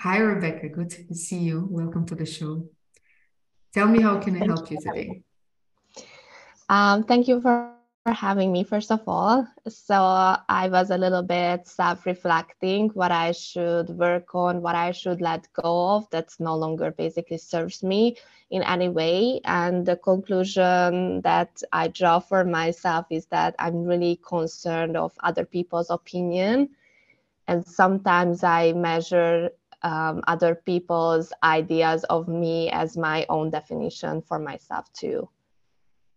Hi, Rebecca. Good to see you. Welcome to the show. Tell me, how can I help you today? Um, thank you for for having me, first of all. So I was a little bit self reflecting what I should work on, what I should let go of that's no longer basically serves me in any way. And the conclusion that I draw for myself is that I'm really concerned of other people's opinion. And sometimes I measure um, other people's ideas of me as my own definition for myself too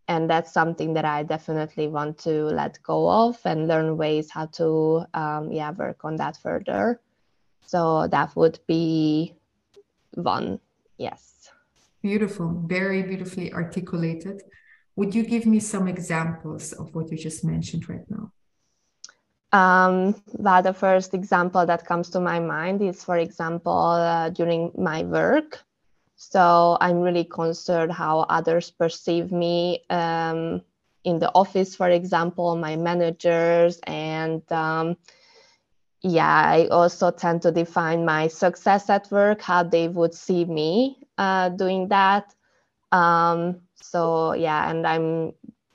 and that's something that I definitely want to let go of and learn ways how to um, yeah work on that further. So that would be one, yes. Beautiful, very beautifully articulated. Would you give me some examples of what you just mentioned right now? Um, well, the first example that comes to my mind is, for example, uh, during my work. So I'm really concerned how others perceive me um, in the office, for example, my managers. And um, yeah, I also tend to define my success at work, how they would see me uh, doing that. Um, so yeah, and I'm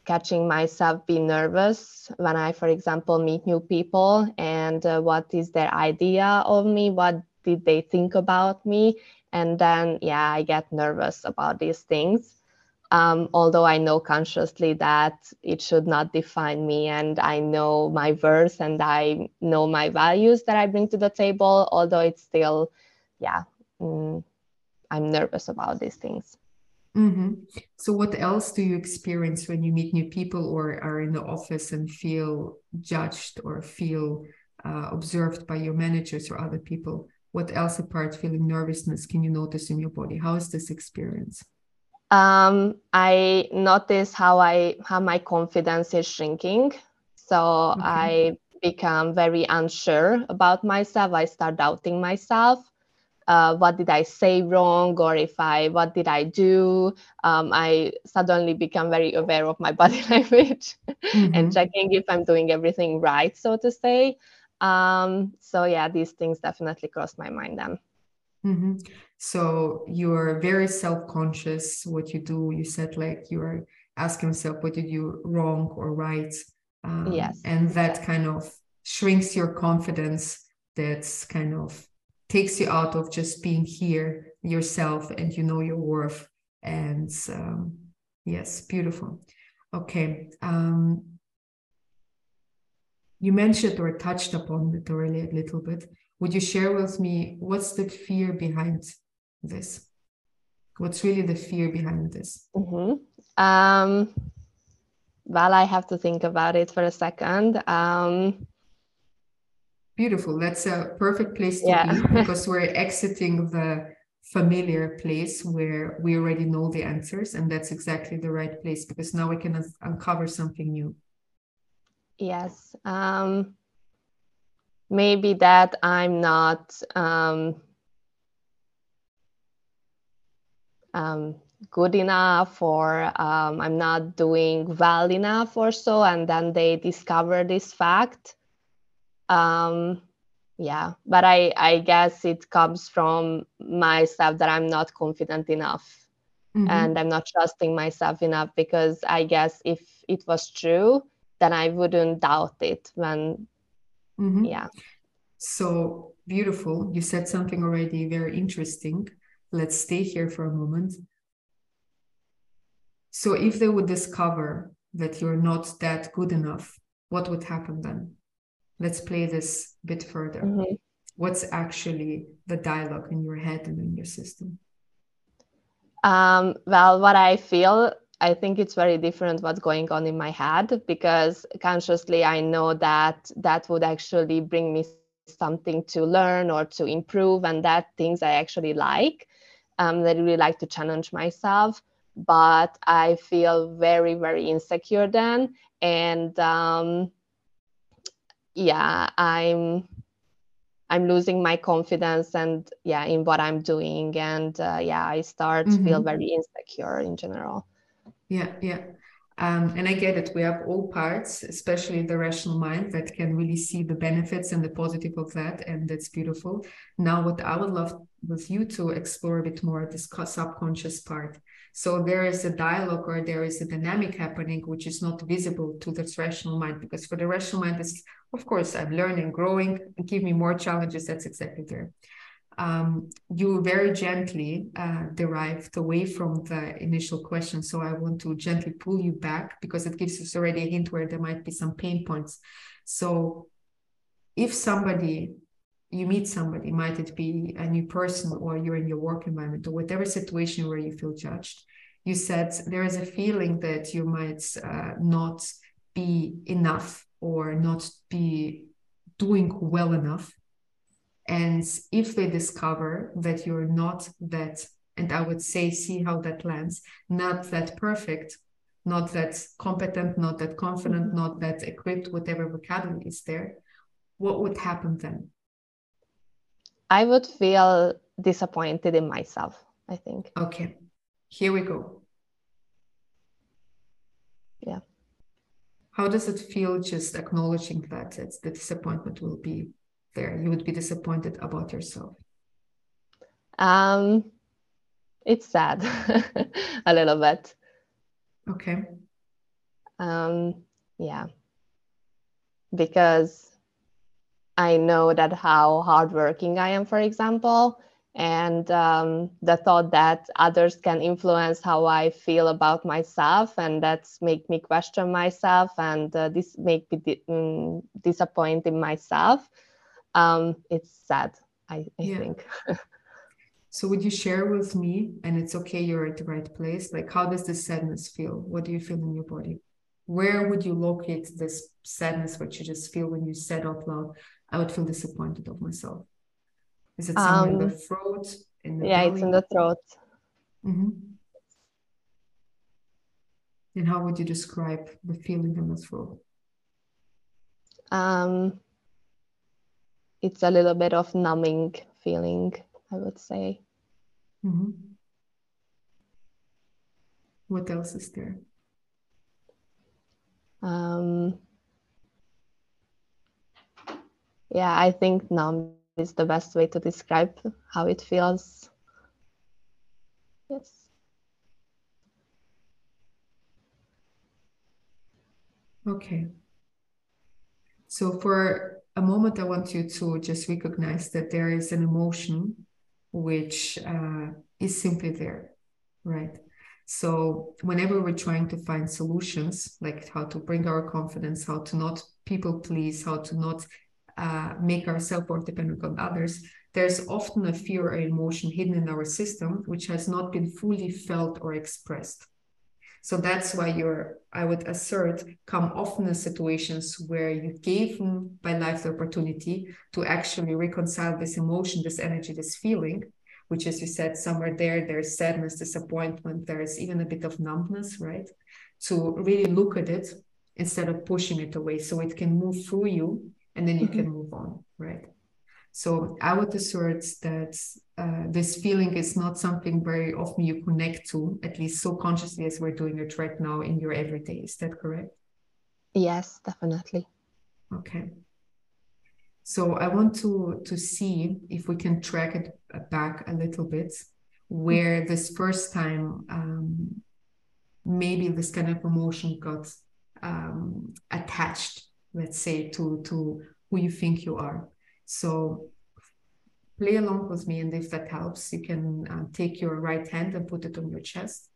catching myself be nervous when I, for example, meet new people and uh, what is their idea of me? What did they think about me? and then yeah i get nervous about these things um, although i know consciously that it should not define me and i know my worth and i know my values that i bring to the table although it's still yeah mm, i'm nervous about these things mm-hmm. so what else do you experience when you meet new people or are in the office and feel judged or feel uh, observed by your managers or other people? What else apart feeling nervousness can you notice in your body? How is this experience? Um, i notice how i how my confidence is shrinking. So okay. i become very unsure about myself. I start doubting myself uh, what did i say wrong or if i what did i do um, i suddenly become very aware of my body language mm-hmm. and checking if i'm doing everything right so to say um, so yeah, these things definitely crossed my mind then. Mm-hmm. So you're very self-conscious. What you do, you said like you're asking yourself what did you wrong or right. Um, yes. And that kind of shrinks your confidence. That's kind of takes you out of just being here yourself and you know your worth. And um, yes, beautiful. Okay. Um, you mentioned or touched upon it already a little bit. Would you share with me what's the fear behind this? What's really the fear behind this? Mm-hmm. Um, well, I have to think about it for a second. Um, Beautiful. That's a perfect place to yeah. be because we're exiting the familiar place where we already know the answers. And that's exactly the right place because now we can un- uncover something new. Yes. Um, maybe that I'm not um, um, good enough or um, I'm not doing well enough or so. And then they discover this fact. Um, yeah, but I, I guess it comes from myself that I'm not confident enough. Mm-hmm. And I'm not trusting myself enough because I guess if it was true, then I wouldn't doubt it when, mm-hmm. yeah. So beautiful. You said something already very interesting. Let's stay here for a moment. So, if they would discover that you're not that good enough, what would happen then? Let's play this a bit further. Mm-hmm. What's actually the dialogue in your head and in your system? Um, well, what I feel I think it's very different what's going on in my head because consciously I know that that would actually bring me something to learn or to improve, and that things I actually like. Um, that I really like to challenge myself, but I feel very, very insecure then, and um, yeah, I'm I'm losing my confidence and yeah in what I'm doing, and uh, yeah, I start mm-hmm. feel very insecure in general yeah yeah Um, and I get it. We have all parts, especially the rational mind, that can really see the benefits and the positive of that, and that's beautiful. Now, what I would love with you to explore a bit more this subconscious part. So there is a dialogue or there is a dynamic happening which is not visible to the rational mind because for the rational mind, it's of course I'm learning, growing, give me more challenges. That's exactly there um, you very gently uh, derived away from the initial question. So I want to gently pull you back because it gives us already a hint where there might be some pain points. So if somebody, you meet somebody, might it be a new person or you're in your work environment or whatever situation where you feel judged, you said there is a feeling that you might uh, not be enough or not be doing well enough and if they discover that you're not that, and I would say, see how that lands, not that perfect, not that competent, not that confident, not that equipped, whatever vocabulary is there, what would happen then? I would feel disappointed in myself, I think. Okay, here we go. Yeah. How does it feel just acknowledging that it's the disappointment will be there you would be disappointed about yourself? Um, it's sad a little bit. Okay. Um, yeah. Because I know that how hardworking I am, for example, and um, the thought that others can influence how I feel about myself, and that's make me question myself, and uh, this make me di- um, disappoint in myself um, it's sad, I, I yeah. think. so would you share with me, and it's okay, you're at the right place, like how does this sadness feel? What do you feel in your body? Where would you locate this sadness, what you just feel when you said out loud, I would feel disappointed of myself? Is it somewhere um, in the um, throat? In the yeah, belly? it's in the throat. Mm-hmm. And how would you describe the feeling in the throat? Um, it's a little bit of numbing feeling, I would say. Mm-hmm. What else is there? Um, yeah, I think numb is the best way to describe how it feels. Yes. Okay. So for a moment, I want you to just recognize that there is an emotion which uh, is simply there, right? So, whenever we're trying to find solutions, like how to bring our confidence, how to not people please, how to not uh, make ourselves more dependent on others, there's often a fear or emotion hidden in our system which has not been fully felt or expressed. So that's why you're, I would assert, come often in situations where you gave by life the opportunity to actually reconcile this emotion, this energy, this feeling, which, as you said, somewhere there, there's sadness, disappointment, there's even a bit of numbness, right? To really look at it instead of pushing it away so it can move through you and then you mm-hmm. can move on, right? So I would assert that uh, this feeling is not something very often you connect to, at least so consciously as we're doing it right now in your everyday. Is that correct? Yes, definitely. Okay. So I want to to see if we can track it back a little bit, where this first time um, maybe this kind of emotion got um, attached, let's say, to to who you think you are. So play along with me, and if that helps, you can uh, take your right hand and put it on your chest.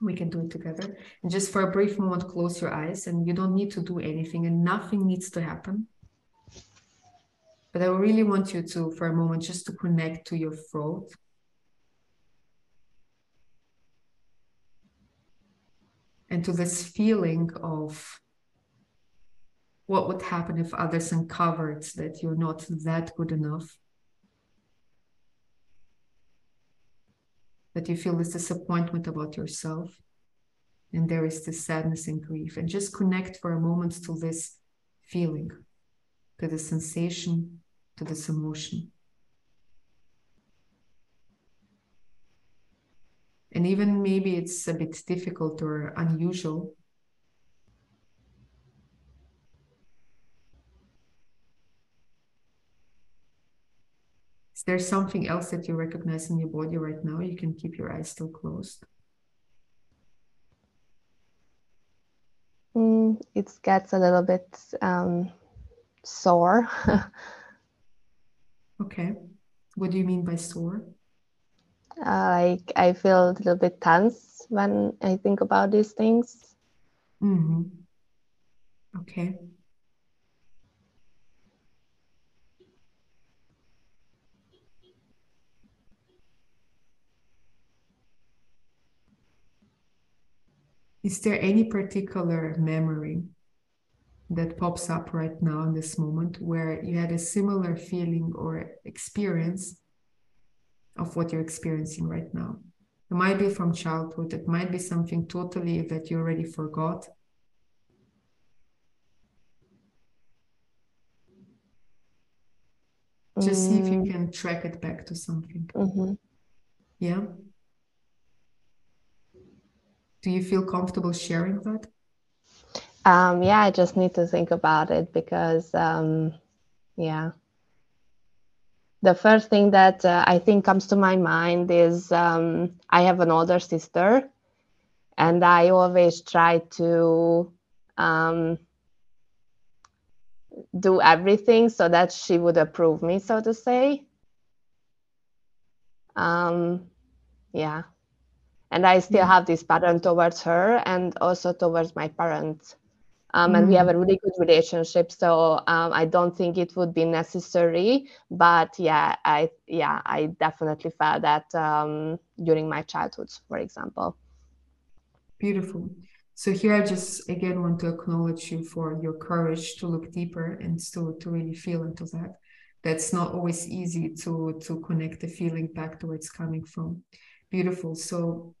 We can do it together. And just for a brief moment, close your eyes, and you don't need to do anything, and nothing needs to happen. But I really want you to, for a moment, just to connect to your throat. And to this feeling of what would happen if others uncovered that you're not that good enough. That you feel this disappointment about yourself. And there is this sadness and grief. And just connect for a moment to this feeling to the sensation to this emotion and even maybe it's a bit difficult or unusual. Is there something else that you recognize in your body right now? You can keep your eyes still closed. Mm, it gets a little bit um, sore okay what do you mean by sore like I feel a little bit tense when I think about these things. Mm-hmm. Okay. Is there any particular memory that pops up right now in this moment where you had a similar feeling or experience of what you're experiencing right now. It might be from childhood, it might be something totally that you already forgot. Just see if you mm. can track it back to something. Mm-hmm. Yeah. Do you feel comfortable sharing that? Um, yeah, I just need to think about it because, um, yeah the first thing that uh, I think comes to my mind is um, I have an older sister, and I always try to um, do everything so that she would approve me, so to say. Um, yeah. And I still mm. have this pattern towards her and also towards my parents um, and mm. we have a really good relationship so um, i don't think it would be necessary but yeah i yeah i definitely felt that um, during my childhood for example. Beautiful. So here i just again want to acknowledge you for your courage to look deeper and to, to really feel into that. That's not always easy to to connect the feeling back to where it's coming from. Beautiful. So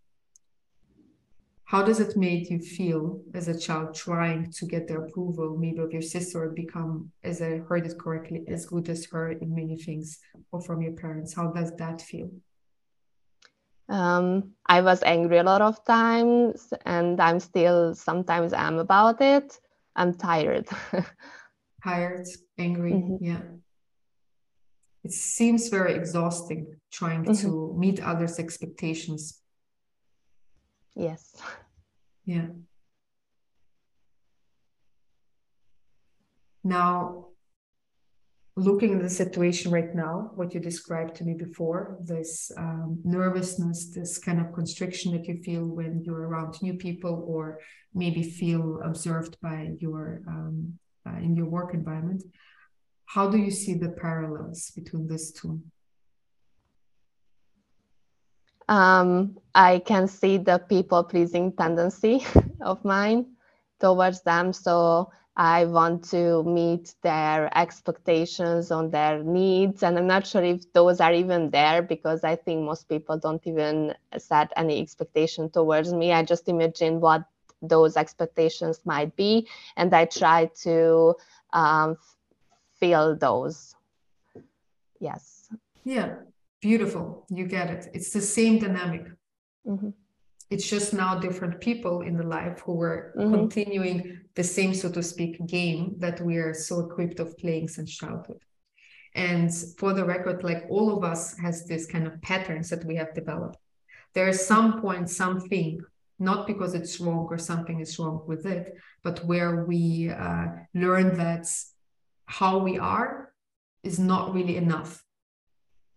how does it make you feel as a child trying to get the approval maybe of your sister or become as i heard it correctly as good as her in many things or from your parents? How does that feel? Um, i was angry a lot of times and i'm still sometimes am about it. I'm tired. Tired angry mm-hmm. yeah. It seems very exhausting trying mm-hmm. to meet others expectations Yes. Yeah. Now, looking at the situation right now, what you described to me before, this um, nervousness, this kind of constriction that you feel when you're around new people, or maybe feel observed by your um, uh, in your work environment. How do you see the parallels between these two? Um, I can see the people pleasing tendency of mine towards them. So I want to meet their expectations on their needs. And I'm not sure if those are even there because I think most people don't even set any expectation towards me. I just imagine what those expectations might be. And I try to um, feel those. Yes. Yeah. Beautiful. You get it. It's the same dynamic. Mm-hmm. It's just now different people in the life who were mm-hmm. continuing the same, so to speak, game that we are so equipped of playing since childhood. And for the record, like all of us has this kind of patterns that we have developed. There is some point, something, not because it's wrong or something is wrong with it, but where we uh, learn that how we are is not really enough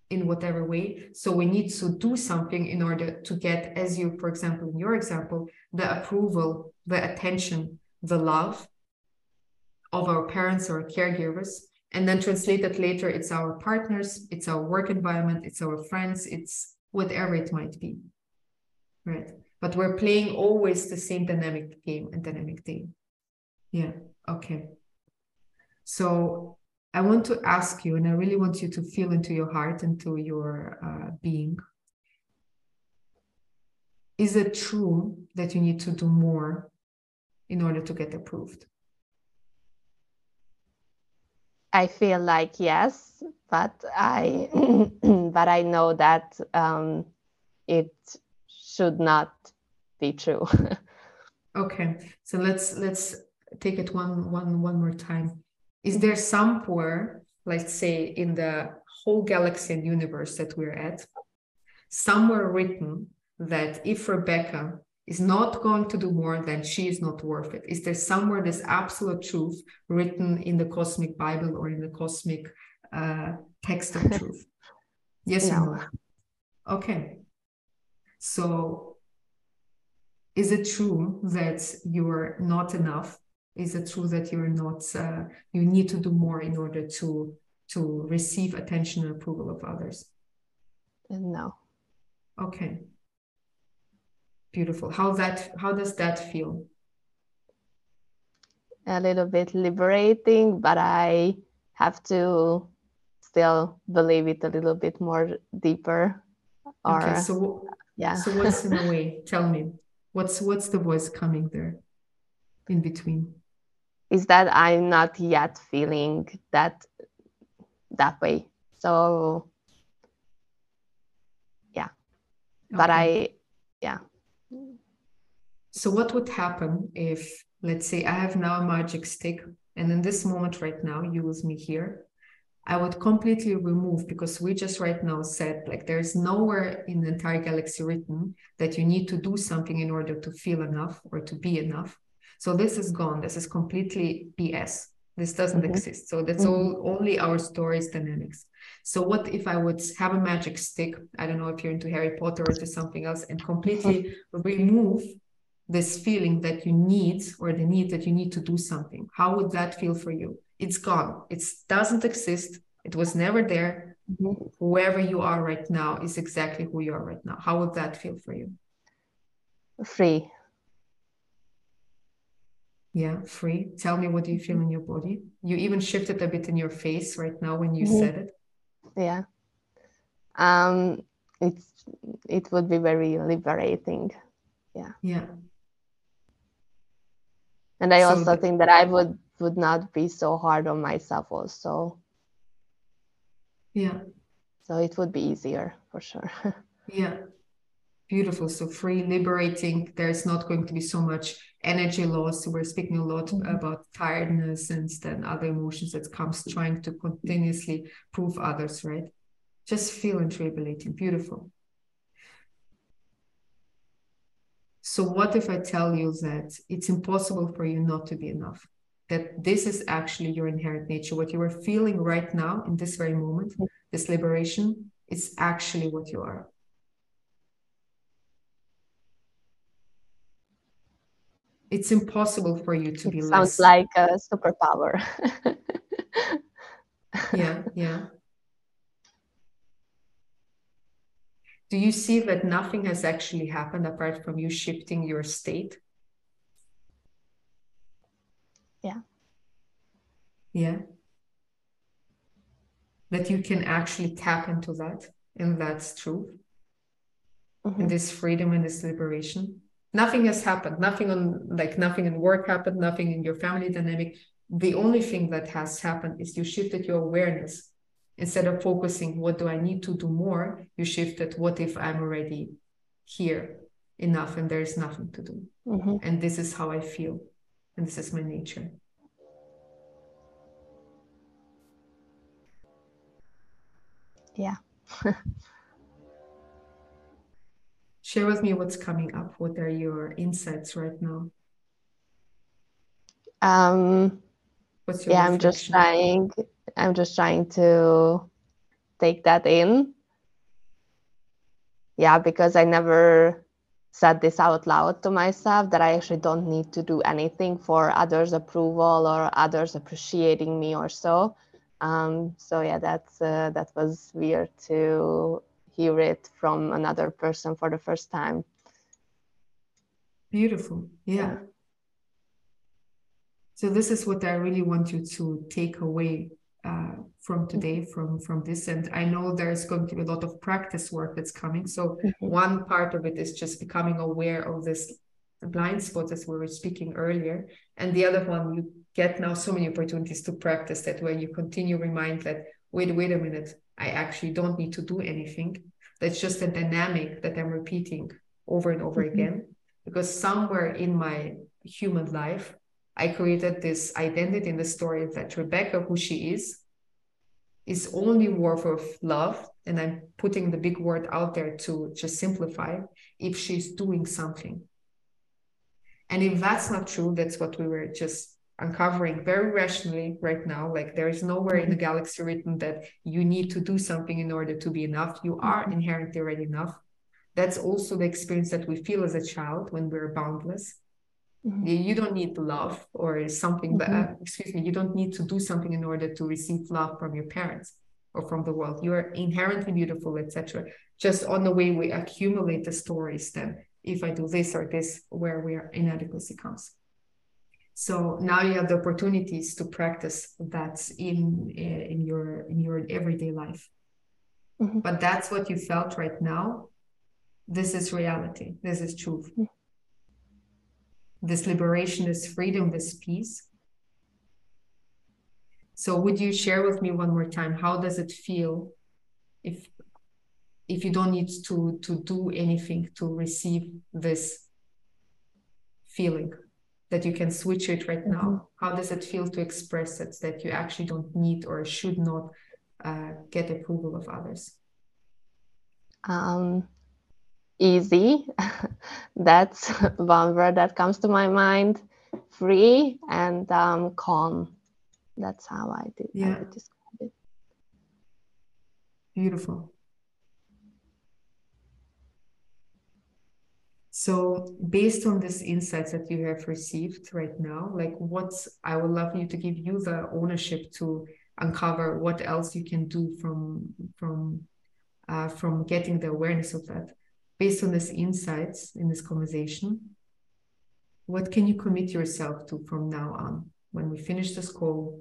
in whatever way. So we need to do something in order to get, as you, for example, in your example, the approval, the attention, the love of our parents or caregivers. And then translate that later, it's our partners, it's our work environment, it's our friends, it's whatever it might be. Right. But we're playing always the same dynamic game and dynamic thing. Yeah. Okay. So I want to ask you, and I really want you to feel into your heart, into your uh, being. Is it true that you need to do more in order to get approved? I feel like yes, but I but I know that um, it should not be true okay so let's let's take it one one one more time is there somewhere let's say in the whole galaxy and universe that we're at somewhere written that if rebecca is not going to do more then she is not worth it? Is there somewhere this absolute truth written in the cosmic bible or in the cosmic uh, text of truth? Yes no. or no. okay. So is it true that you're not enough is it true that you're not uh, you need to do more in order to to receive attention and approval of others. No. Okay. Beautiful. How that how does that feel? A little bit liberating but i have to still believe it a little bit more deeper or okay, so yeah. so what's in the way? Tell me. What's what's the voice coming there in between is that i'm not yet feeling that that way so yeah okay. but i yeah so what would happen if let's say i have now a magic stick and in this moment right now you with me here I would completely remove because we just right now said like there's nowhere in the entire galaxy written that you need to do something in order to feel enough or to be enough. So this is gone. This is completely BS. This doesn't mm-hmm. exist. So that's mm-hmm. all only our stories dynamics. So what if I would have a magic stick? I don't know if you're into Harry Potter or to something else and completely remove this feeling that you need or the need that you need to do something. How would that feel for you? it's gone it doesn't exist it was never there mm-hmm. whoever you are right now is exactly who you are right now how would that feel for you free yeah free. Tell me what do you feel in your body? You even shifted a bit in your face right now when you mm-hmm. said it. Yeah. Um it's it would be very liberating. Yeah. Yeah. And i so also think that i would would not be so hard on myself also. Yeah. So it would be easier for sure. Yeah. Beautiful. So free liberating. There's not going to be so much energy loss. We're speaking a lot mm-hmm. about tiredness and then other emotions that comes trying to continuously prove others right? Just feel and beautiful. So what if i tell you that it's impossible for you not to be enough? That this is actually your inherent nature. What you are feeling right now in this very moment, this liberation, is actually what you are. It's impossible for you to it be sounds less. like a superpower. yeah, yeah. Do you see that nothing has actually happened apart from you shifting your state? yeah yeah that you can actually tap into that and that's true mm-hmm. and this freedom and this liberation nothing has happened nothing on like nothing in work happened nothing in your family dynamic the only thing that has happened is you shifted your awareness instead of focusing what do i need to do more you shifted what if i'm already here enough and there's nothing to do mm-hmm. and this is how i feel and this is my nature. Yeah. Share with me what's coming up. What are your insights right now? Um, what's your yeah, reflection? I'm just trying. I'm just trying to take that in. Yeah, because I never said this out loud to myself that I actually don't need to do anything for others' approval or others appreciating me or so. Um, so yeah, that's uh, that was weird to hear it from another person for the first time. Beautiful, yeah. So this is what I really want you to take away uh, from today from from this. And i know there's going to be a lot of practice work that's coming. So mm-hmm. one part of it is just becoming aware of this blind spots as we were speaking earlier. And the other one you get now so many opportunities to practice that where you continue remind that wait wait a minute i actually don't need to do anything that's just a dynamic that i'm repeating over and over mm-hmm. again because somewhere in my human life, I created this identity in the story that Rebecca, who she is, is only worth of love. And I'm putting the big word out there to just simplify if she's doing something. And if that's not true, that's what we were just uncovering very rationally right now. Like there is nowhere in the mm-hmm. galaxy written that you need to do something in order to be enough. You are mm-hmm. inherently already enough. That's also the experience that we feel as a child when we're boundless. Mm-hmm. You don't need love or something, mm-hmm. but uh, excuse me, you don't need to do something in order to receive love from your parents or from the world. You are inherently beautiful, etc. Just on the way we accumulate the stories, then if I do this or this, where we are inadequacy comes. So now you have the opportunities to practice that in eh, in your in your everyday life. Mm-hmm. But that's what you felt right now. This is reality. This is truth. Mm-hmm. This liberation, this freedom, this peace. So would you share with me one more time how does it feel if if you don't need to to do anything to receive this feeling? That you can switch it right now. Mm-hmm. how does it feel to express it that you actually don't need or should not uh, get approval of others? Um, easy. That's one word that comes to my mind. Free and um, calm. That's how i do yeah. I describe it. Beautiful So, based on these insights that you have received right now, like what's I would love you to give you the ownership to uncover what else you can do from from uh, from getting the awareness of that. Based on these insights in this conversation, what can you commit yourself to from now on when we finish this call?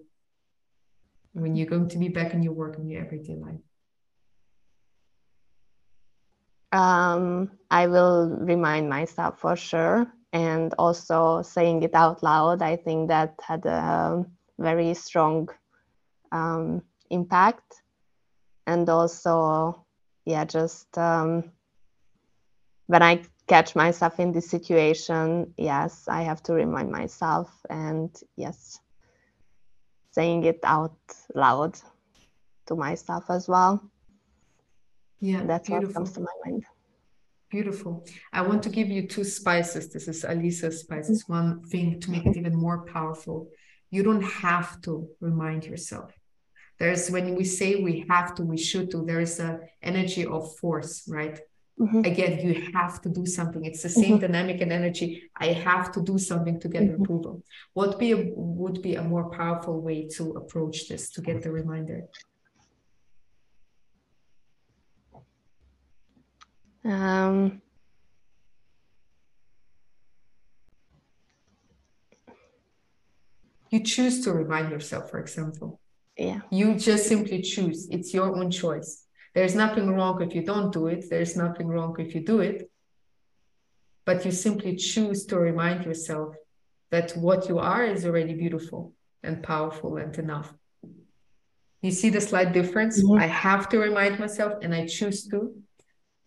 When you're going to be back in your work in your everyday life? Um, I will remind myself for sure. And also saying it out loud, I think that had a very strong um, impact. And also, yeah, just um, when I catch myself in this situation, yes, I have to remind myself and yes, saying it out loud to myself as well. Yeah, that's beautiful. what comes to my mind. Beautiful. I want to give you two spices. This is Alisa's spices. Mm-hmm. One thing to make it even more powerful. You don't have to remind yourself. There's when we say we have to, we should to, there is a energy of force, right? Mm-hmm. Again, you have to do something. It's the same mm-hmm. dynamic and energy. I have to do something to get mm-hmm. approval. What be a, would be a more powerful way to approach this to get the reminder? Um, you choose to remind yourself, for example. Yeah. You just simply choose. It's your own choice. There's nothing wrong if you don't do it. There's nothing wrong if you do it. But you simply choose to remind yourself that what you are is already beautiful and powerful and enough. You see the slight difference? Mm-hmm. I have to remind myself and I choose to.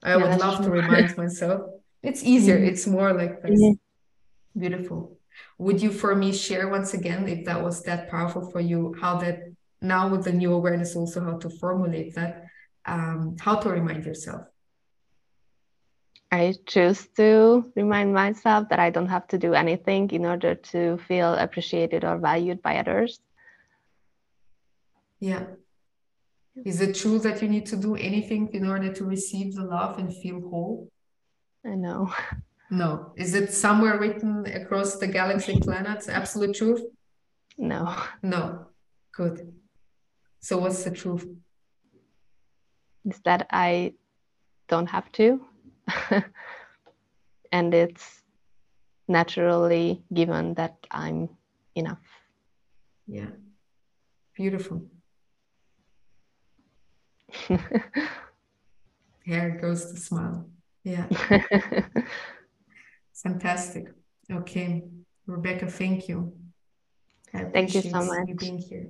I yeah, would love true. to remind myself. It's easier. Mm-hmm. It's more like this. Mm-hmm. Beautiful. Would you, for me, share once again, if that was that powerful for you, how that now with the new awareness, also how to formulate that, um, how to remind yourself? I choose to remind myself that I don't have to do anything in order to feel appreciated or valued by others. Yeah, is it true that you need to do anything in order to receive the love and feel whole? I know. No. Is it somewhere written across the galaxy planets? Absolute truth? No. No. Good. So what's the truth? Is that I don't have to. and it's naturally given that I'm enough. Yeah. Beautiful. Here goes the smile. Yeah. Fantastic. Okay. Rebecca, thank you. thank you so much. You being here.